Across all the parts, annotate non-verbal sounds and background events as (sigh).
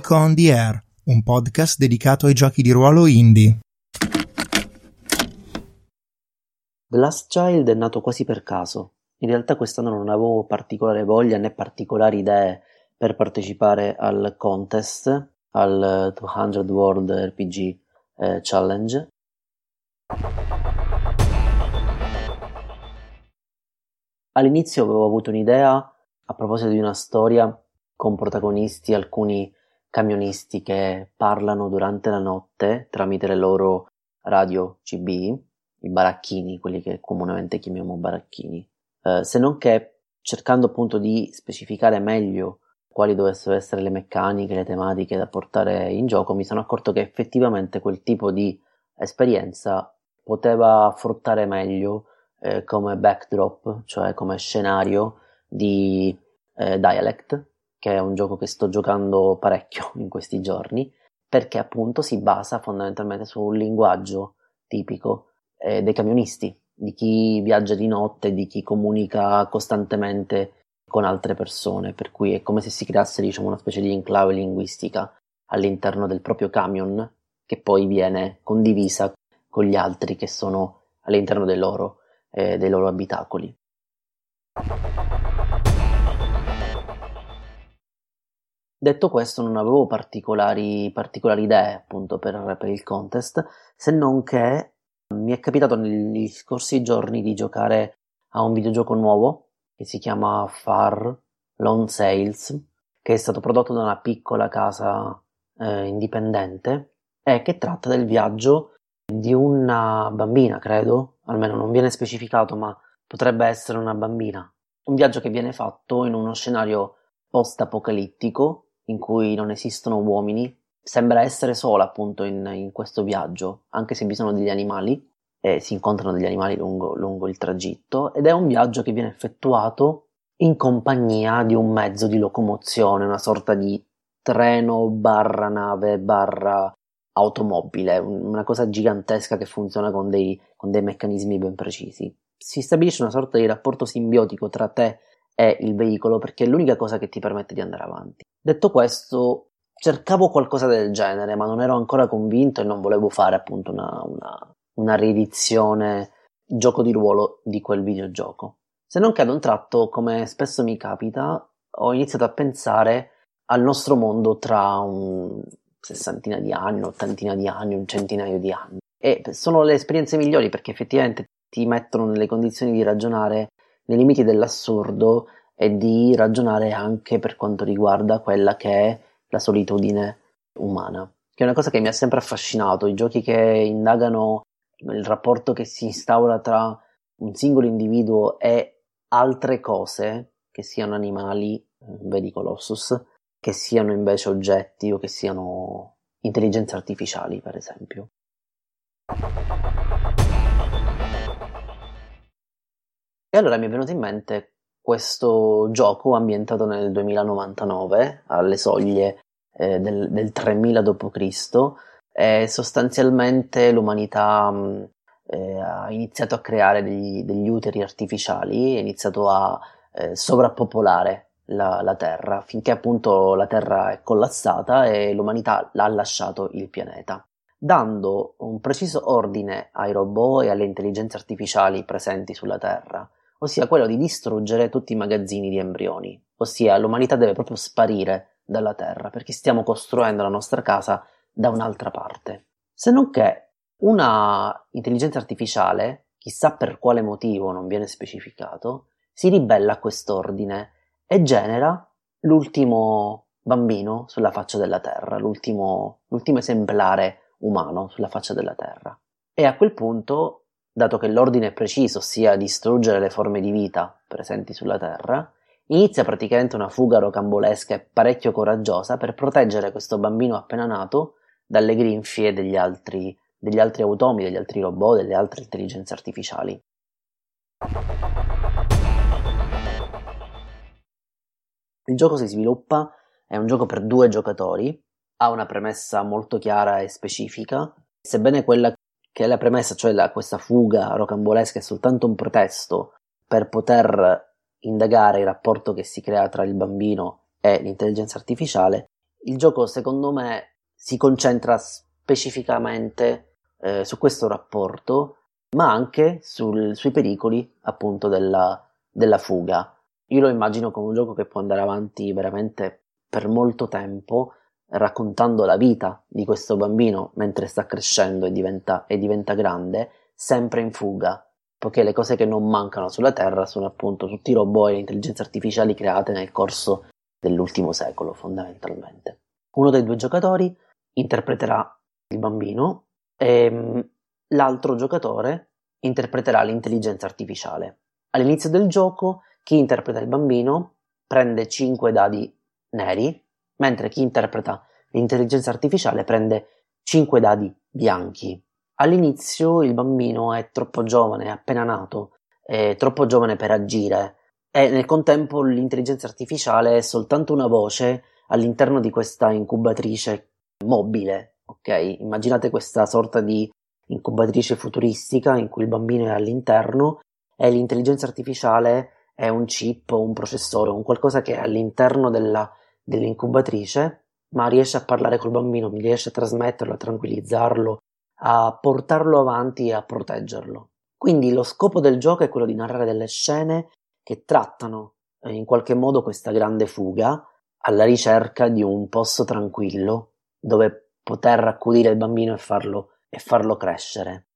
Geek on the Air, un podcast dedicato ai giochi di ruolo indie. The Last Child è nato quasi per caso. In realtà quest'anno non avevo particolare voglia né particolari idee per partecipare al contest, al 200 World RPG eh, Challenge. All'inizio avevo avuto un'idea a proposito di una storia con protagonisti alcuni camionisti che parlano durante la notte tramite le loro radio CB, i baracchini, quelli che comunemente chiamiamo baracchini, eh, se non che cercando appunto di specificare meglio quali dovessero essere le meccaniche, le tematiche da portare in gioco, mi sono accorto che effettivamente quel tipo di esperienza poteva affrontare meglio eh, come backdrop, cioè come scenario di eh, Dialect, che è un gioco che sto giocando parecchio (laughs) in questi giorni, perché appunto si basa fondamentalmente su un linguaggio tipico eh, dei camionisti, di chi viaggia di notte, di chi comunica costantemente con altre persone, per cui è come se si creasse diciamo, una specie di enclave linguistica all'interno del proprio camion che poi viene condivisa con gli altri che sono all'interno dei loro, eh, dei loro abitacoli. Detto questo, non avevo particolari, particolari idee appunto per, per, il contest, se non che mi è capitato negli scorsi giorni di giocare a un videogioco nuovo che si chiama Far Lone Sales, che è stato prodotto da una piccola casa eh, indipendente e che tratta del viaggio di una bambina, credo, almeno non viene specificato, ma potrebbe essere una bambina. Un viaggio che viene fatto in uno scenario post-apocalittico in cui non esistono uomini, sembra essere sola appunto in, in questo viaggio, anche se vi sono degli animali, e si incontrano degli animali lungo, lungo il tragitto, ed è un viaggio che viene effettuato in compagnia di un mezzo di locomozione, una sorta di treno barra nave barra automobile, una cosa gigantesca che funziona con dei, con dei meccanismi ben precisi. Si stabilisce una sorta di rapporto simbiotico tra te è il veicolo perché è l'unica cosa che ti permette di andare avanti. Detto questo, cercavo qualcosa del genere, ma non ero ancora convinto e non volevo fare appunto una, una, una riedizione gioco di ruolo di quel videogioco. Se non che ad un tratto, come spesso mi capita, ho iniziato a pensare al nostro mondo tra un sessantina di anni, un'ottantina di anni, un centinaio di anni. E sono le esperienze migliori perché effettivamente ti mettono nelle condizioni di ragionare nei limiti dell'assurdo e di ragionare anche per quanto riguarda quella che è la solitudine umana, che è una cosa che mi ha sempre affascinato, i giochi che indagano il rapporto che si instaura tra un singolo individuo e altre cose, che siano animali, vedi Colossus, che siano invece oggetti o che siano intelligenze artificiali, per esempio. E allora mi è venuto in mente questo gioco ambientato nel 2099, alle soglie eh, del, del 3000 d.C., e sostanzialmente l'umanità mh, eh, ha iniziato a creare degli, degli, uteri artificiali, ha iniziato a eh, sovrappopolare la, la, Terra, finché appunto la Terra è collassata e l'umanità ha lasciato il pianeta dando un preciso ordine ai robot e alle intelligenze artificiali presenti sulla Terra, ossia quello di distruggere tutti i magazzini di embrioni, ossia l'umanità deve proprio sparire dalla Terra perché stiamo costruendo la nostra casa da un'altra parte. Se non che una intelligenza artificiale, chissà per quale motivo non viene specificato, si ribella a quest'ordine e genera l'ultimo bambino sulla faccia della Terra, l'ultimo, l'ultimo esemplare umano sulla faccia della Terra. E a quel punto dato che l'ordine è preciso, ossia distruggere le forme di vita presenti sulla Terra, inizia praticamente una fuga rocambolesca e parecchio coraggiosa per proteggere questo bambino appena nato dalle grinfie degli altri, degli altri automi, degli altri robot, delle altre intelligenze artificiali. Il gioco si sviluppa, è un gioco per due giocatori, ha una premessa molto chiara e specifica, sebbene quella che è la premessa, cioè la, questa fuga rocambolesca, è soltanto un pretesto per poter indagare il rapporto che si crea tra il bambino e l'intelligenza artificiale, il gioco secondo me si concentra specificamente eh, su questo rapporto, ma anche sul, sui pericoli appunto della, della fuga. Io lo immagino come un gioco che può andare avanti veramente per molto tempo raccontando la vita di questo bambino mentre sta crescendo e diventa, e diventa grande, sempre in fuga, poiché le cose che non mancano sulla Terra sono appunto tutti i robot e le intelligenze artificiali create nel corso dell'ultimo secolo, fondamentalmente. Uno dei due giocatori interpreterà il bambino e mm, l'altro giocatore interpreterà l'intelligenza artificiale. All'inizio del gioco chi interpreta il bambino prende 5 dadi neri mentre chi interpreta l'intelligenza artificiale prende 5 dadi bianchi. All'inizio il bambino è troppo giovane, è appena nato, è troppo giovane per agire e nel contempo l'intelligenza artificiale è soltanto una voce all'interno di questa incubatrice mobile, ok? Immaginate questa sorta di incubatrice futuristica in cui il bambino è all'interno e l'intelligenza artificiale è un chip, un processore, un qualcosa che è all'interno della dell'incubatrice, ma riesce a parlare col bambino, riesce a trasmetterlo, a tranquillizzarlo, a portarlo avanti e a proteggerlo. Quindi lo scopo del gioco è quello di narrare delle scene che trattano eh, in qualche modo questa grande fuga alla ricerca di un posto tranquillo dove poter accudire il bambino e farlo, e farlo crescere.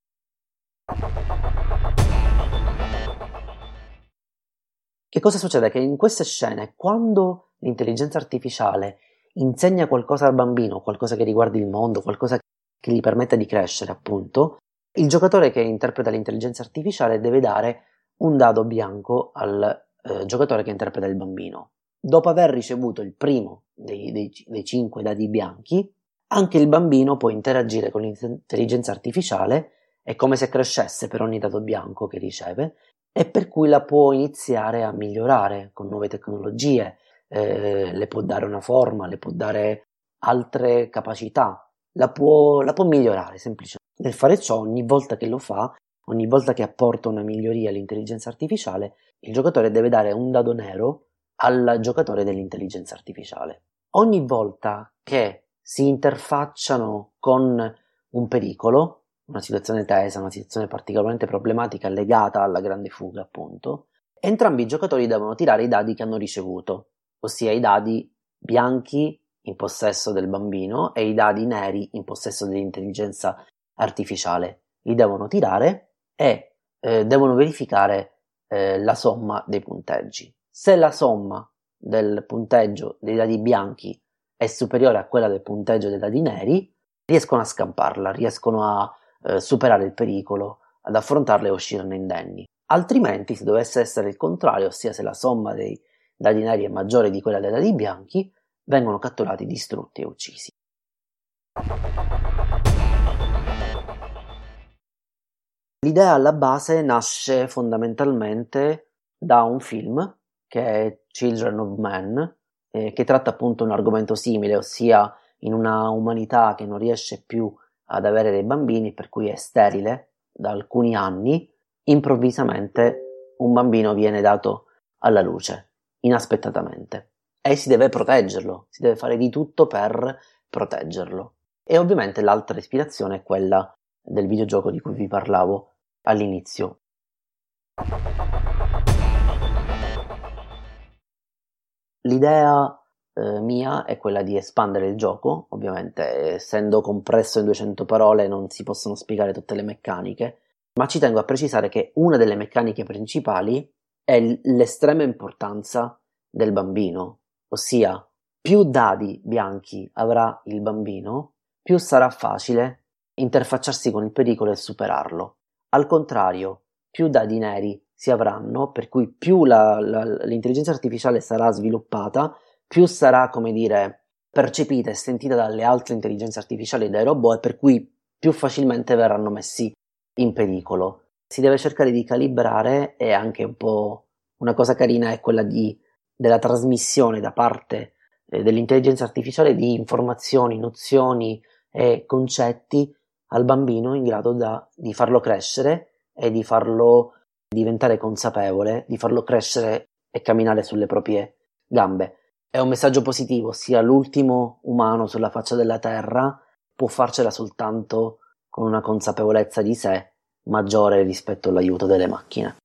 Che cosa succede? Che in queste scene, quando l'intelligenza artificiale insegna qualcosa al bambino, qualcosa che riguardi il mondo, qualcosa che gli permetta di crescere, appunto, il giocatore che interpreta l'intelligenza artificiale deve dare un dado bianco al eh, giocatore che interpreta il bambino. Dopo aver ricevuto il primo dei, dei, dei cinque dadi bianchi, anche il bambino può interagire con l'intelligenza artificiale, è come se crescesse per ogni dato bianco che riceve, e per cui la può iniziare a migliorare con nuove tecnologie, eh, le può dare una forma, le può dare altre capacità, la può, la può migliorare semplicemente. Nel fare ciò, ogni volta che lo fa, ogni volta che apporta una miglioria all'intelligenza artificiale, il giocatore deve dare un dado nero al giocatore dell'intelligenza artificiale. Ogni volta che si interfacciano con un pericolo, una situazione tesa, una situazione particolarmente problematica legata alla grande fuga, appunto, entrambi i giocatori devono tirare i dadi che hanno ricevuto, ossia i dadi bianchi in possesso del bambino e i dadi neri in possesso dell'intelligenza artificiale. Li devono tirare e eh, devono verificare eh, la somma dei punteggi. Se la somma del punteggio dei dadi bianchi è superiore a quella del punteggio dei dadi neri, riescono a scamparla, riescono a eh, superare il pericolo, ad affrontarla e uscirne indenni. Altrimenti, se dovesse essere il contrario, ossia se la somma dei dadi neri è maggiore di quella dei dadi bianchi, vengono catturati, distrutti e uccisi. L'idea alla base nasce fondamentalmente da un film che è Children of Men, eh, che tratta appunto un argomento simile, ossia in una umanità che non riesce più ad avere dei bambini, per cui è sterile da alcuni anni, improvvisamente un bambino viene dato alla luce, inaspettatamente, e si deve proteggerlo, si deve fare di tutto per proteggerlo. E ovviamente l'altra ispirazione è quella del videogioco di cui vi parlavo all'inizio. L'idea eh, mia è quella di espandere il gioco, ovviamente essendo compresso in 200 parole non si possono spiegare tutte le meccaniche, ma ci tengo a precisare che una delle meccaniche principali è l'estrema importanza del bambino, ossia più dadi bianchi avrà il bambino, più sarà facile interfacciarsi con il pericolo e superarlo. Al contrario, più dadi neri si avranno, per cui più la, la, l'intelligenza artificiale sarà sviluppata, più sarà, come dire, percepita e sentita dalle altre intelligenze artificiali e dai robot e per cui più facilmente verranno messi in pericolo. Si deve cercare di calibrare e anche un po' una cosa carina è quella di, della trasmissione da parte eh, dell'intelligenza artificiale di informazioni, nozioni e concetti al bambino in grado da, di farlo crescere e di farlo diventare consapevole, di farlo crescere e camminare sulle proprie gambe. è un messaggio positivo, ossia l'ultimo umano sulla faccia della Terra può farcela soltanto con una consapevolezza di sé maggiore rispetto all'aiuto delle macchine.